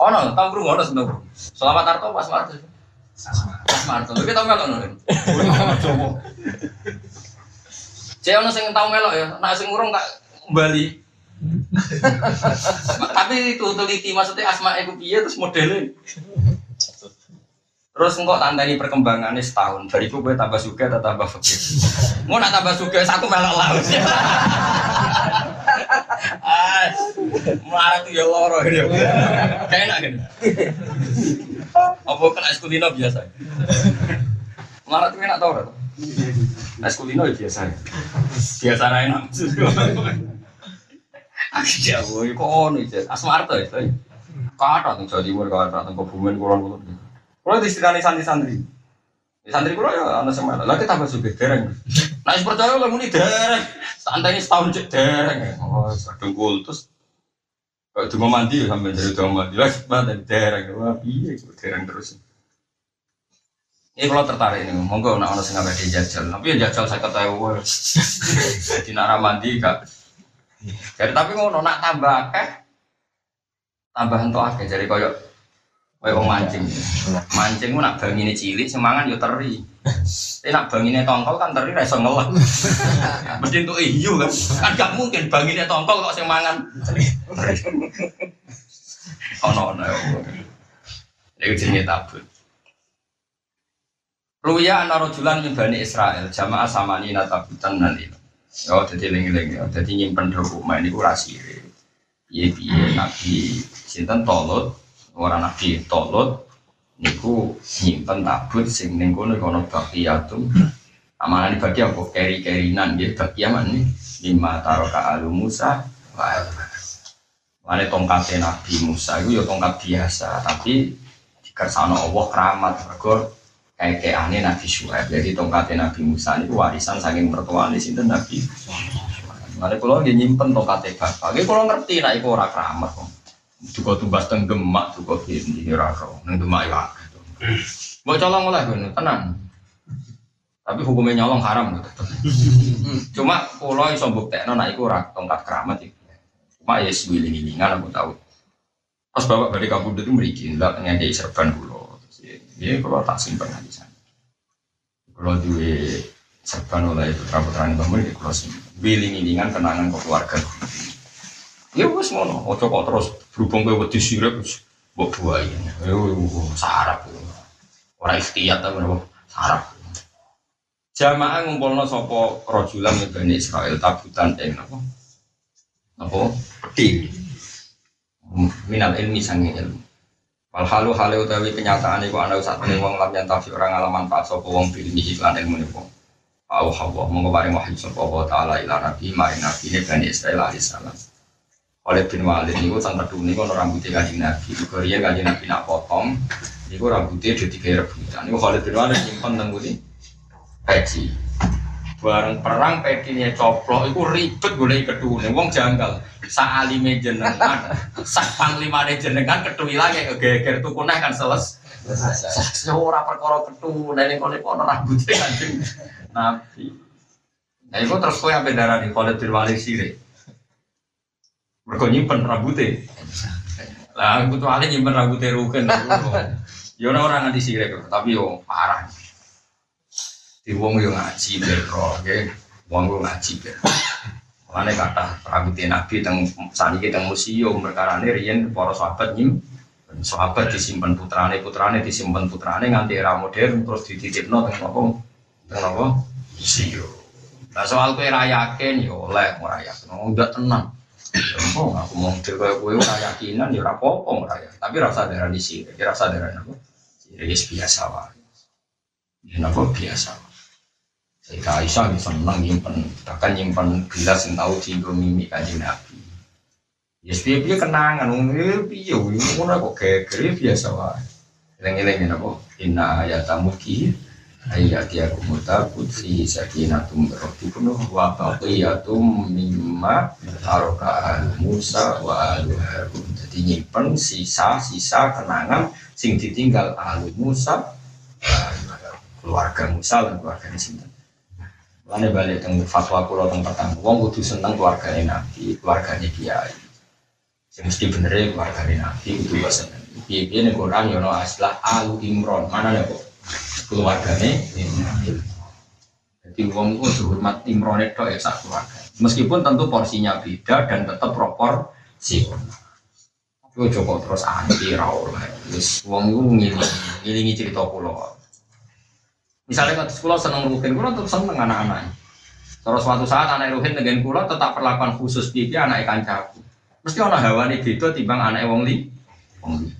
Oh no, tahu krungu ono seneng. Selamat Arto Asma Arto. Asma Arto. Tapi tau melok nol. Cek ono sing tau melok ya, nak sing urung tak Bali tapi itu teliti maksudnya asma itu piye terus modelnya. Terus engkau tandai perkembangannya setahun. Dari itu gue tambah suka atau tambah fakir. Mau nak tambah suka satu melok laut. Melarat tuh ya loro ini. Kayak enak kan. Apa kena es kulino biasa? Melarat itu enak tau ora? Es kulino ya biasa. Biasa enak. Aku jauh, kok ono iki. Asmarto ya. Kata teng Jawa Timur, kata teng Kebumen kulon kulon. Kulo distirani santri-santri. Ya, Santri kulo ya ana semana. Lah kita tambah sugih dereng. Nah, percaya lah muni dereng. Santai ini setahun cek dereng. Oh, kadung kultus. Kalau cuma mandi ya sampai jadi cuma mandi lah mana dereng. Wah, piye kok dereng terus. Ini kalau tertarik ini, monggo nak ono sing ngabeh jajal. Tapi ya jajal saya ketahui. Jadi nak ramandi kak. Jadi tapi ngono nak tambah akeh tambah entuk akeh jadi koyo koyo wong mancing. Mancing ku nak bangine cilik semangan yo teri. Tapi nak bangine tongkol kan teri ra iso ngelak. Mesti entuk iyu kan. Kan gak mungkin bangine tongkol kok sing mangan. Ono ono yo. Iku jenenge tabut. Ruya ana rajulan min Bani Israel jamaah samani natabutan nanti. Oh, jadi lengi-lengi, jadi nyimpen dokumen ini kurang sih. Iya, iya, nabi sinten tolut, orang nabi tolut, niku nyimpen tabut sing ning kono kono baqiyatum. Amalan dibagi apa keri-kerinan? Nggih bagian nih. Lima taroka alu Musa wa Mane tongkat Nabi Musa itu ya tongkat biasa, tapi dikersano Allah keramat mergo aneh Nabi Syuaib. Jadi tongkatnya Nabi Musa ini warisan saking mertuaan di sini Nabi. Mana kalau dia nyimpen tongkatnya bapak, dia kalau ngerti nah itu orang keramat kok. Juga tumbas tenggemak juga gini di raro, neng demak ya. Mau colong oleh gue tenang. Tapi hukumnya nyolong haram gitu. Cuma kalau iso buktekno nah itu orang tongkat keramat itu. Cuma ya sewiling-wilingan aku tahu. Pas bapak dari kabur itu meriki, enggak ngejai serban dulu. Ya kalau tak simpan di sana. Kalau duwe serban oleh putra putra ini bangun di kalau simpan. Wiling-wilingan kenangan ke keluarga. Ya wes ngono, ojo kok terus berhubung ke wedi sirep mbok buahi. Ya sarap. Ora ikhtiyat ta berapa sarap. Jamaah ngumpulno sapa rajulan min Bani Israel tabutan ing apa? Apa? Peti. Minal ilmi sange ilmu. Wal halu utawi kenyataan iku ana sak temene wong lam yantafi orang ngalaman manfaat sapa wong bilmi iklan ilmu niku. Au hawa monggo paring wahyu sapa Allah taala ila nabi maring nabi ne Bani Israil alaihi salam. Oleh bin Walid niku sang kedua niku ana rambutnya kanjeng Nabi. Iku riyen kanjeng Nabi nak potong niku rambutnya dadi kaya rebutan. Niku Khalid bin Walid nyimpen nang nggone peci. Bareng perang pecinya coplok iku ribet golek kedune wong janggal. Sak alime jenengan, sak panglimane jenengan ketui lagi kegeger tuku neh kan seles. Ora perkara ketune ning kono kono rambutnya kanjeng Nabi. Nah, itu terus kowe ampe darani Khalid bin Walid sire. Mergo nyimpen rambutnya. Lah, aku tuh alih nyimpen rambutnya rugen. Ya ora orang nganti sire tapi yo parah. Di wong yo ngaji bro, nggih. Wong yo ngaji. Mulane kata rambutnya Nabi teng saniki teng museum perkara ini riyen para sahabat nyim sahabat disimpan putrane putrane disimpan putrane nganti era modern terus dititipno teng apa teng apa museum. Nah soal kue rayakin ya oleh ora yakin, udah tenang. Oh, aku mau kayak gue ora yakinan ya ora apa-apa ya. Tapi rasa darah di sini, rasa darah apa? Ya biasa wae. Ya apa biasa. Sayyidah Aisyah bisa senang nyimpen, bahkan nyimpen gelas yang tahu jinggo mimi kanjeng Nabi. Ya piye piye kenangan, ya piye, ngono kok geger biasa wae. Eleng-eleng apa? Inna ayatamu ki ayat ya kumutabut fi sakinatum rabbikum wa baqiyatum mimma taraka Musa wa alu Harun. Jadi nyimpen sisa-sisa kenangan sing ditinggal alu Musa keluarga Musa dan keluarga sinten. Lane balik teng fatwa kula teng pertama, wong kudu seneng keluargane Nabi, keluargane kiai. Sing mesti bener keluargane Nabi kudu yo seneng. Piye-piye ning Quran yo ono aslah Alu Imron. Mana nek kok keluargane Nabi. Jadi wong kudu hormat Imron itu ya sak keluarga. Meskipun tentu porsinya beda dan tetap proporsi. Tapi coba terus anti ra oleh. Wis wong iku ngilingi cerita kula. Misalnya kalau sekolah seneng ruhin, kulo tetap seneng anak-anak. Terus suatu saat anak ruhin dengan kulo tetap perlakuan khusus dia anak ikan caku. Mesti orang hawa nih gitu timbang anak wong li. Wong li.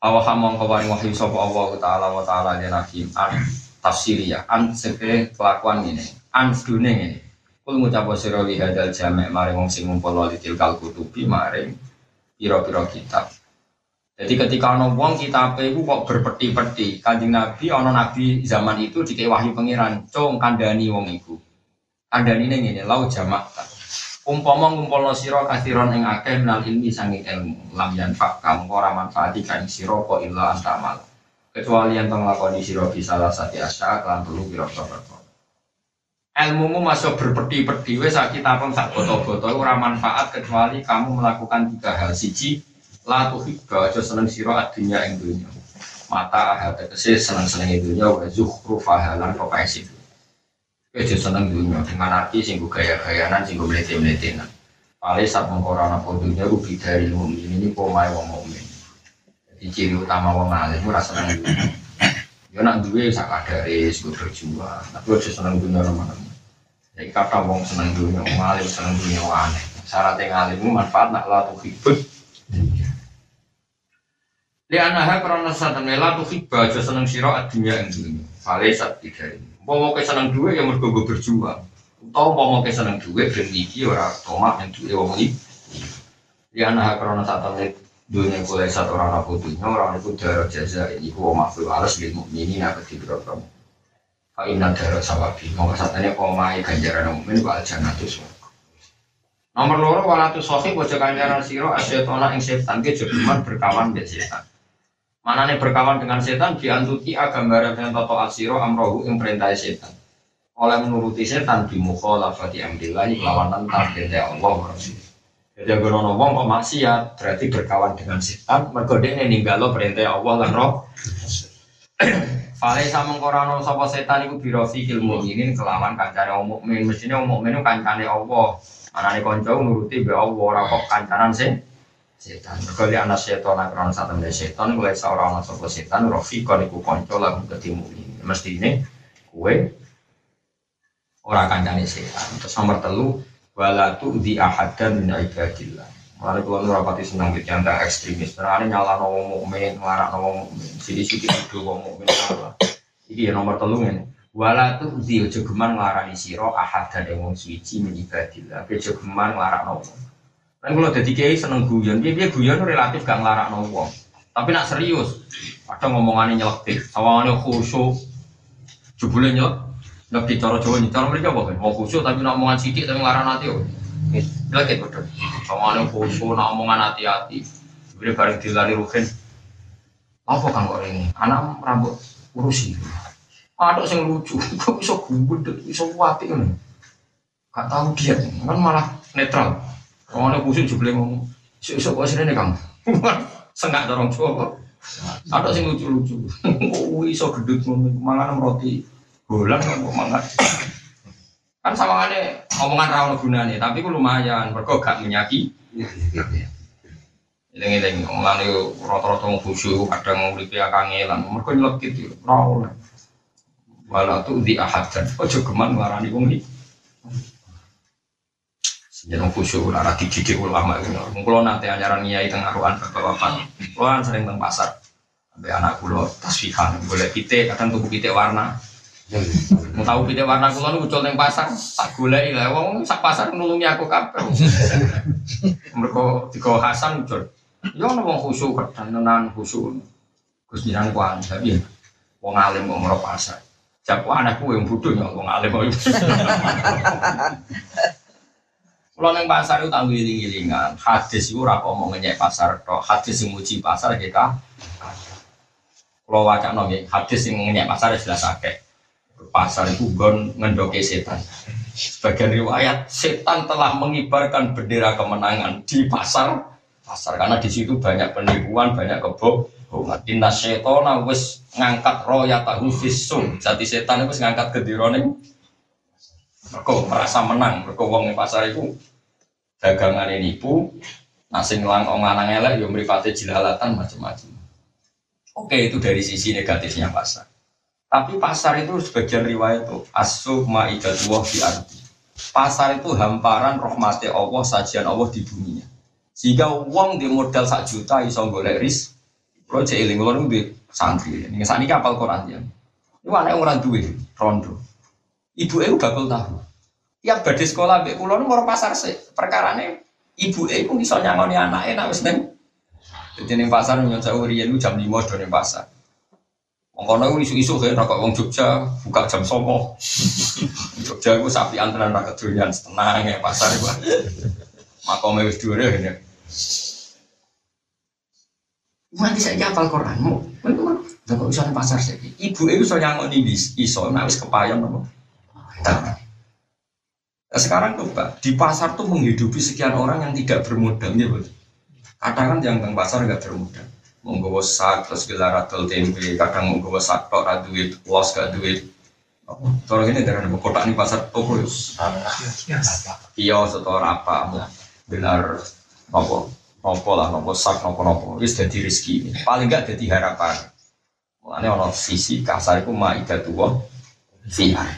Awak mongko paring wahyu sapa Allah taala wa taala ya nabi an tafsiri ya an sepe kelakuan ini an sedune ini kul ngucap sira li hadal jamek maring wong sing ngumpul li tilkal kutubi maring pira-pira kitab jadi ketika ono wong kitab itu kok berpeti-peti. Kanjeng nabi ono nabi zaman itu dikei wahyu pangeran cung kandani wong iku. Kandani ini ini lau jamak umpama ngumpulno sira kathiron ing akeh minal ilmi sangi ilmu. Lam yanfa kamu ora manfaati kan sira kok illa antamal kecuali yang tong lakoni sira bisa salah sati asya kelan telu pira-pira ilmumu masuk berpeti-peti wes sakit apa sak boto-boto ora manfaat kecuali kamu melakukan tiga hal. Siji la tuhibba aja seneng sira adunya ing dunya mata ahad tegese seneng-seneng dunya wa zukhrufa lan pokoke Kejo seneng dunia dengan arti singgu gaya-gayanan singgu melete-meletenan. Paling saat mengkorona dunia rugi dari mukmin ini pomai wong mukmin. Jadi ciri utama wong alim ora seneng dunia. Ya nak duwe sak kadare sing berjuang, tapi aja seneng dunia teman-teman. Jadi kata wong seneng dunia, wong alim seneng dunia aneh. Syaratnya ngalim manfaat nak lah tuh hibut. Li anaha karena satan mela tuh hibah aja seneng siro adunya yang dunia. Paling saat tiga ini. Mau ke seneng duit yang mergo gue berjuang. Tau mau ke seneng duit ben iki ora tomat yang duit wong iki. Ya nah karena saat ini dunia kulai satu orang aku dunia orang itu darah jaza ini ku makhluk alas lil mukminin apa di berapa Fa inna darah sawabi mau ini omai ganjaran mukmin wa aljannatu Nomor loro walatu sohib wajah ganjaran siro asyetona ing setan ke berkawan be setan. Mana nih berkawan dengan setan diantuti agambar dengan toto asiro amrohu yang perintah setan. Oleh menuruti setan di mukhalafati lawan tentang perintah Allah Rasul. Jadi agar ono wong kok maksiat berarti berkawan dengan setan. Mergo dene ninggalo perintah Allah lan roh. Fale sama korano sapa setan iku birofi ilmu ini kelawan kancane wong mukmin. Mestine wong mukmin kancane Allah. Anane kanca nuruti be Allah ora kok kancanan sing setan. Mergo anak setan nak krono satu meneh setan mulai seorang anak sapa setan rofi kon iku kanca lagu ketemu ini. Mesti ini kue orang kancane setan. Terus nomor telu walatu di ahadan min ibadillah. Mulai kalau nu rapati senang gitu yang ekstremis. Terus nyala wong mukmin, ngelarang wong mukmin. Sidi-sidi itu wong mukmin salah. Iki ya nomor telu ini. Wala tu di ojo geman nglarani sira ahad dan wong suci min ibadillah. Ojo geman nglarang wong. Kan kalau jadi kiai seneng guyon, dia dia guyon relatif gak ngelarak wong. Tapi nak serius, ada ngomongannya nyelektif, sawangannya khusyuk, jebule nyelek, nggak di cara Jawa cara mereka apa kan? Mau khusyuk tapi nak omongan sidik tapi ngelarang nanti oh. Nyelektif betul. Sawangannya khusyuk, nak omongan hati-hati. Bila bareng dilari rugen, apa kan kok ini? Anak rambut urusi. Ada yang lucu, kok bisa gubet, bisa wati kan? Gak tahu dia, kan malah netral. Orang kusuk juga ngomong, Isu-isu kok sini kamu. Sengak dorong coba. Ada sing lucu-lucu. Oh iso gedut mangan roti bulan ngomong mangan. Kan sama ada omongan rawon gunanya, tapi ku lumayan. Mereka gak menyaki. Ileng-ileng omongan itu rata-rata mau khusyuk, kadang nguripi kangelan. Mereka nyelekit itu rawon. Walau tuh di ahad ojo geman ngarani wong iki. Jangan khusyuk arah dididik ulama itu. Mungkin nanti anjaran nyai tengah ruan bapak-bapak. Kulo sering teng pasar. Sampai anak kulo tasfihan boleh pite kadang tuku pite warna. Mau tahu pite warna kulo nu ucul teng pasar. Tak golek lah wong sak pasar nulungi aku kabeh. Mergo digo Hasan ucul. Yo ono wong khusyuk kadang tenan khusyuk. Gus jiran kuan tapi wong alim kok merok pasar. Jaku anakku yang bodoh ya wong alim kok. Kalau neng pasar itu tanggung giling-gilingan, hadis itu rako mau pasar, toh hadis yang muji pasar kita. Kalau wajah nongi, hadis yang ngenyek pasar jelas akeh. Pasar itu gon ngendoke setan. Sebagian riwayat, setan telah mengibarkan bendera kemenangan di pasar pasar karena di situ banyak penipuan, banyak kebohongan. Inna setona wis ngangkat roya tahu visum. Jadi setan itu ngangkat kedirone. Mereka merasa menang, mereka wong pasar itu dagangan ini nipu, nasi ngelang lanang elek, yang meripati jilalatan macam-macam. Oke, itu dari sisi negatifnya pasar. Tapi pasar itu sebagian riwayat itu asu ma'idatullah di arti. Pasar itu hamparan rahmati Allah, sajian Allah di dunia. Sehingga uang di modal sak juta iso golek ris, Kalau cek kalau di santri, ini saat ini kapal Quran ya. Ini anak orang duwe, rondo. Ibu itu bakul tahu. Tiap badai sekolah, mbak pulau mau pasar sih. Perkara ini, ibu itu bisa nyangoni anaknya, nak wis neng. Jadi neng pasar nyocok urian jam lima do neng pasar. Mengkono itu isu-isu kayak rokok wong Jogja buka jam sopo. Jogja itu sapi antrean rakyat durian setengah ya pasar itu. Makomnya wis dua ya. Mati saya hafal Quran, mau, mau, kok bisa pasar sih. Ibu itu so nyangoni iso, nah wis kepayon apa? Nah, sekarang Pak, di pasar tuh menghidupi sekian orang yang tidak bermodal, ya betul. Kadang kan yang bang pasar nggak bermodal. Menggawa sak, terus gelar atau tempe, kadang menggawa sak tok ra duit, los gak duit. Kalau ini dari kotak nih pasar toko ya. Kios atau apa, gelar apa? Nopo lah nopo sak nopo nopo wis jadi rezeki paling enggak jadi harapan. Mulanya ono sisi kasar itu maida tua nah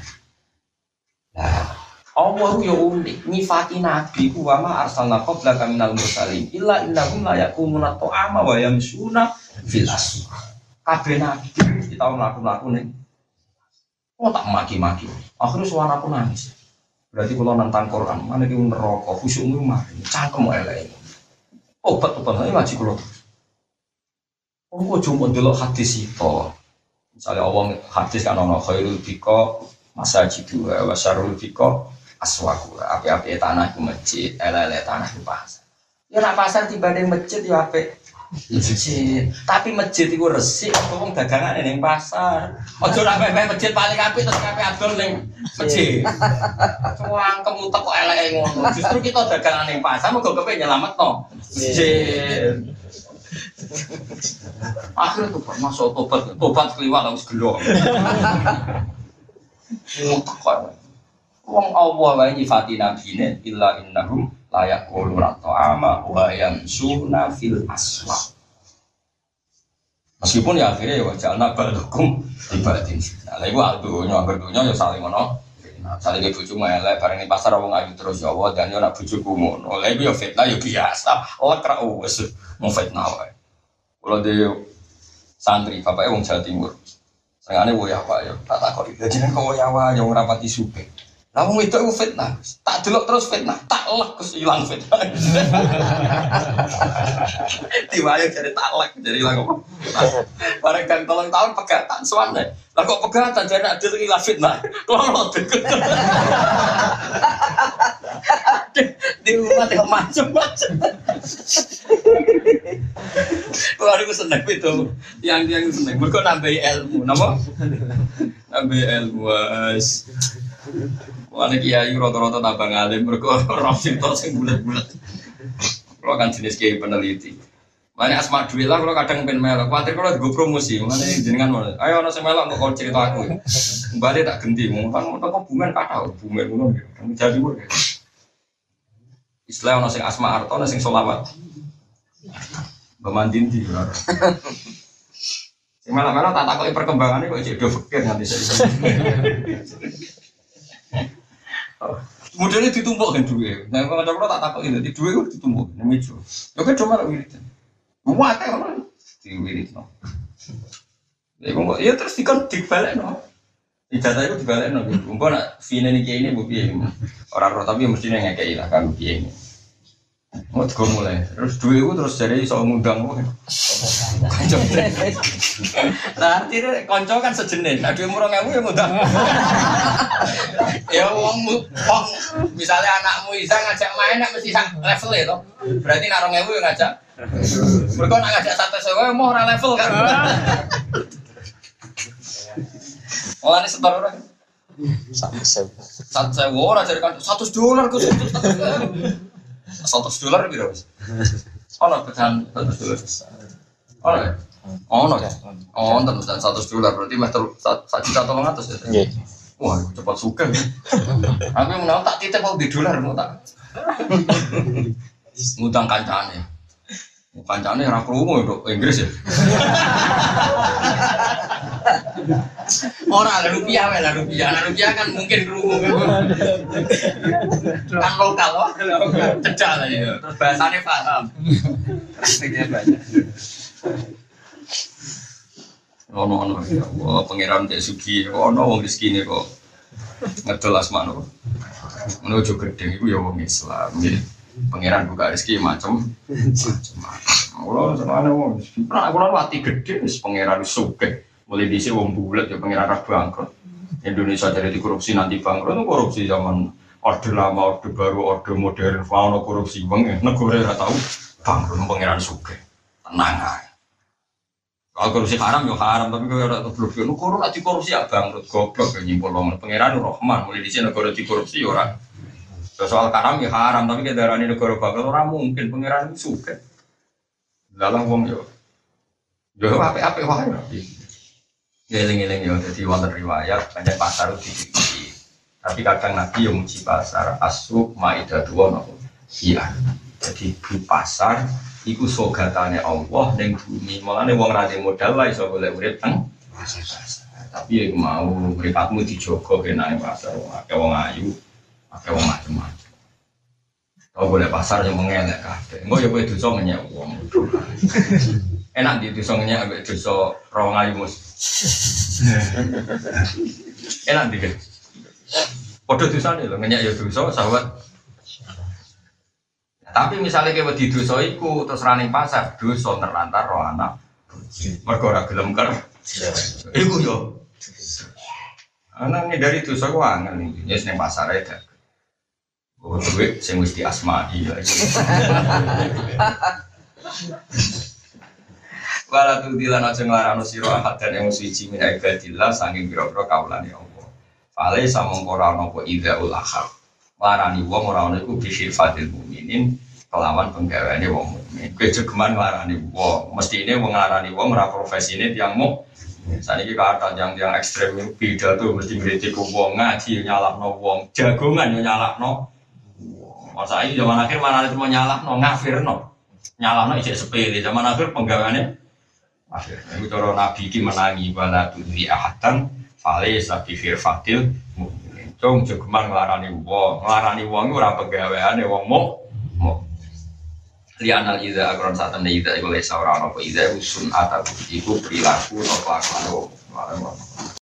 Allah ya unik nyifati nabi ku wa ma arsalna qablaka minal mursalin illa innahum la yakumuna ta'ama wa yamsuna fil aswaq kabeh nabi kita mlaku-mlaku ning Oh tak maki-maki. Akhirnya suara aku nangis. Berarti kalau nantang Quran, mana di neraka, khusyukmu mari, cangkem elek obat-obat ini ngaji kulo Oh, kok cuma dulu hadis itu. Misalnya Allah hadis kan ono khairul biko masa jidu wa syarul biko aswaku. Api-api tanah itu masjid, ele-ele tanah itu pasar. Ya nak pasar tiba di masjid ya api masjid. Tapi masjid itu resik, aku wong dagangan ning pasar. Ojo nak pepe masjid paling api terus kape adol ning masjid. Cuang kamu kok elek ngono. Justru kita dagangan ning pasar mau kepe nyelametno masjid. Akhirnya tuh masuk tobat, tobat keliwat harus gelo. Mutak kok. Wong Allah wae nyifati nabine illa innahum layak kuluna ta'ama wa yansuna fil aswaq. Meskipun ya akhirnya ya wajah anak balukum ibadin. Nah, iku aldunya, berdunya ya saling ngono. Nah, saling ibu cuma elek bareng di pasar wong ayu terus ya Allah dan yo nak bojoku ngono. Lah iku ya fitnah ya biasa. Allah kra wis mau fitnah wae. Dia santri, bapaknya wong Jawa Timur. Senengane woya apa ya, tak takoki. Lah jeneng kok woya wae yang rapati supe. Lah wong itu fitnah. Tak delok terus fitnah, tak lek terus ilang fitnah. Diwayo jadi tak lek, jadi ilang apa? Bareng kan tolong tahun pegatan suwane. Lah kok pegatan jadi ada ilang fitnah. Kalau deket. Di rumah tengok macam-macam. Wah, aku seneng itu. Yang yang seneng. Mereka nambah ilmu, nama? Nambah ilmu. Wah, kiai rata-rata tambah ngalim. Mereka roh cinta sing bulat-bulat. Kalau kan jenis kiai peneliti. Mana asma duit lah, kalau kadang pengen melok. Khawatir kalau gue promosi, mana jenengan mana? Ayo nasi melok mau kau cerita aku. Kembali tak ganti, mau kan mau kau bumen kata, bumen ngono gitu. Jadi gue. Istilah ono sing asma arto, sing solawat. Bamandin di malah-malah tak takoki perkembangannya kok jadi fikir nanti saya. Modelnya ditumpuk kan duit. Nah, kalau kalau tak takoki itu duit itu ditumpuk, nemicu. Yo kan cuma wirid. Muat kan orang di wirid no. Ya ya terus dikon dibalik no. Ijazah itu dibalik no. Mumpun nak fine nih ini bu. Orang roh tapi mestinya ngekei lah kan piye ini. Mau juga mulai, terus dua itu terus jadi soal ngundang kok. Konco. Nah artinya konco kan sejenis, nah dua murah ngamu yang ngundang. ya uang uang misalnya anakmu bisa ngajak main, nak mesti level itu. Berarti narong ngamu yang ngajak. Mereka nak ngajak satu sewa, mau orang level kan. Oh ini setor orang. Satu sewu. Satu sewa orang jadi kan satu dolar satu satu dolar gitu mas. Oh no pecahan satu dolar. Oh no. Oh no. Oh no dan satu dolar berarti mah terus satu juta tolong atas ya. Iya. Wah cepat suka. Aku yang menang tak titip mau di dolar mau tak. Ngutang kancane. Kancane ora krungu yo Inggris ya. Ora lah rupiah wae lah rupiah. Lah rupiah kan mungkin krungu. kan lokal loh. Cedak lah ya. Terus bahasane paham. Praktiknya banyak. ono ono ya Allah pangeran cek sugi ono wong rezekine kok ngedol asmano ono ojo gedeng iku ya wong Islam ya pangeran buka rezeki macam macam kalau senane wong pernah gede pangeran suke mulai dhisik wong bulat ya pangeran ra bangkrut. Indonesia jadi korupsi nanti bangkrut. Itu korupsi zaman orde lama orde baru orde modern. Fauna korupsi bang negara ora tahu bangkrut pangeran suke tenang aja kalau korupsi haram ya haram, tapi kalau ada ya, kalau nanti korupsi ya bangkrut. Goblok ya nyimpul pangeran Rahman, mulai di sini negara di korupsi ya orang. Soal haram ya haram, tapi kita darah negara bangkrut orang mungkin pangeran itu suka. Dalam wong yo, yo apa apa wah ya. Geling-geling yo, jadi wonten riwayat banyak pasar di Tapi kadang nabi yang muji pasar, asuk maidah dua nopo. Iya, jadi di pasar iku sogatane Allah ning bumi. Mulane wong ra modal lah iso golek urip teng tapi ya mau mripatmu dijogo kenane pasar wong akeh wong ayu, akeh wong macem-macem. Kau boleh pasar yang mengelak kabeh. Engko ya kowe dosa ngenyek wong. Enak di dosa ngenyek ambek dosa rawang ayu mus. Enak di. Padha dosane lho ngenyek ya dosa, sahabat tapi misalnya kita di dosa iku terus running pasar dosa terlantar roh anak. Mergo ora gelem ker. Iku yo. Anak dari dosa ku angel iki. Ya ning pasar ae Oh, duit sing wis diasmai ya. Wala tu dilan aja nglarano sira ahad dan yang suci min ibadillah saking pira-pira kaulane Allah. Fale samong ora ana apa ida ulahar. Larani wong ora ana iku bisirfatil mukminin kelawan penggaweane wong mukmin. Kowe jogeman nglarani wong, mesti ini wong nglarani wong ora profesine tiyang muk. Saat ini kata yang yang ekstrem beda tuh mesti ngeritik wong ngaji nyalahno wong, jagongan yo nyalahno Masa ini zaman akhir mana itu mau nyalah no ngafir no nyalah no ijek sepele. Zaman akhir penggawaannya akhir itu cara nabi ki menangi bala tudri ahatan fale sabi firfatil cung jogeman ngelarani wong. Ngelarani wong ora wong mau mau lianal ida agron saat anda ida iku lesa ora apa. Ida usun atau iku perilaku atau kelakuan wong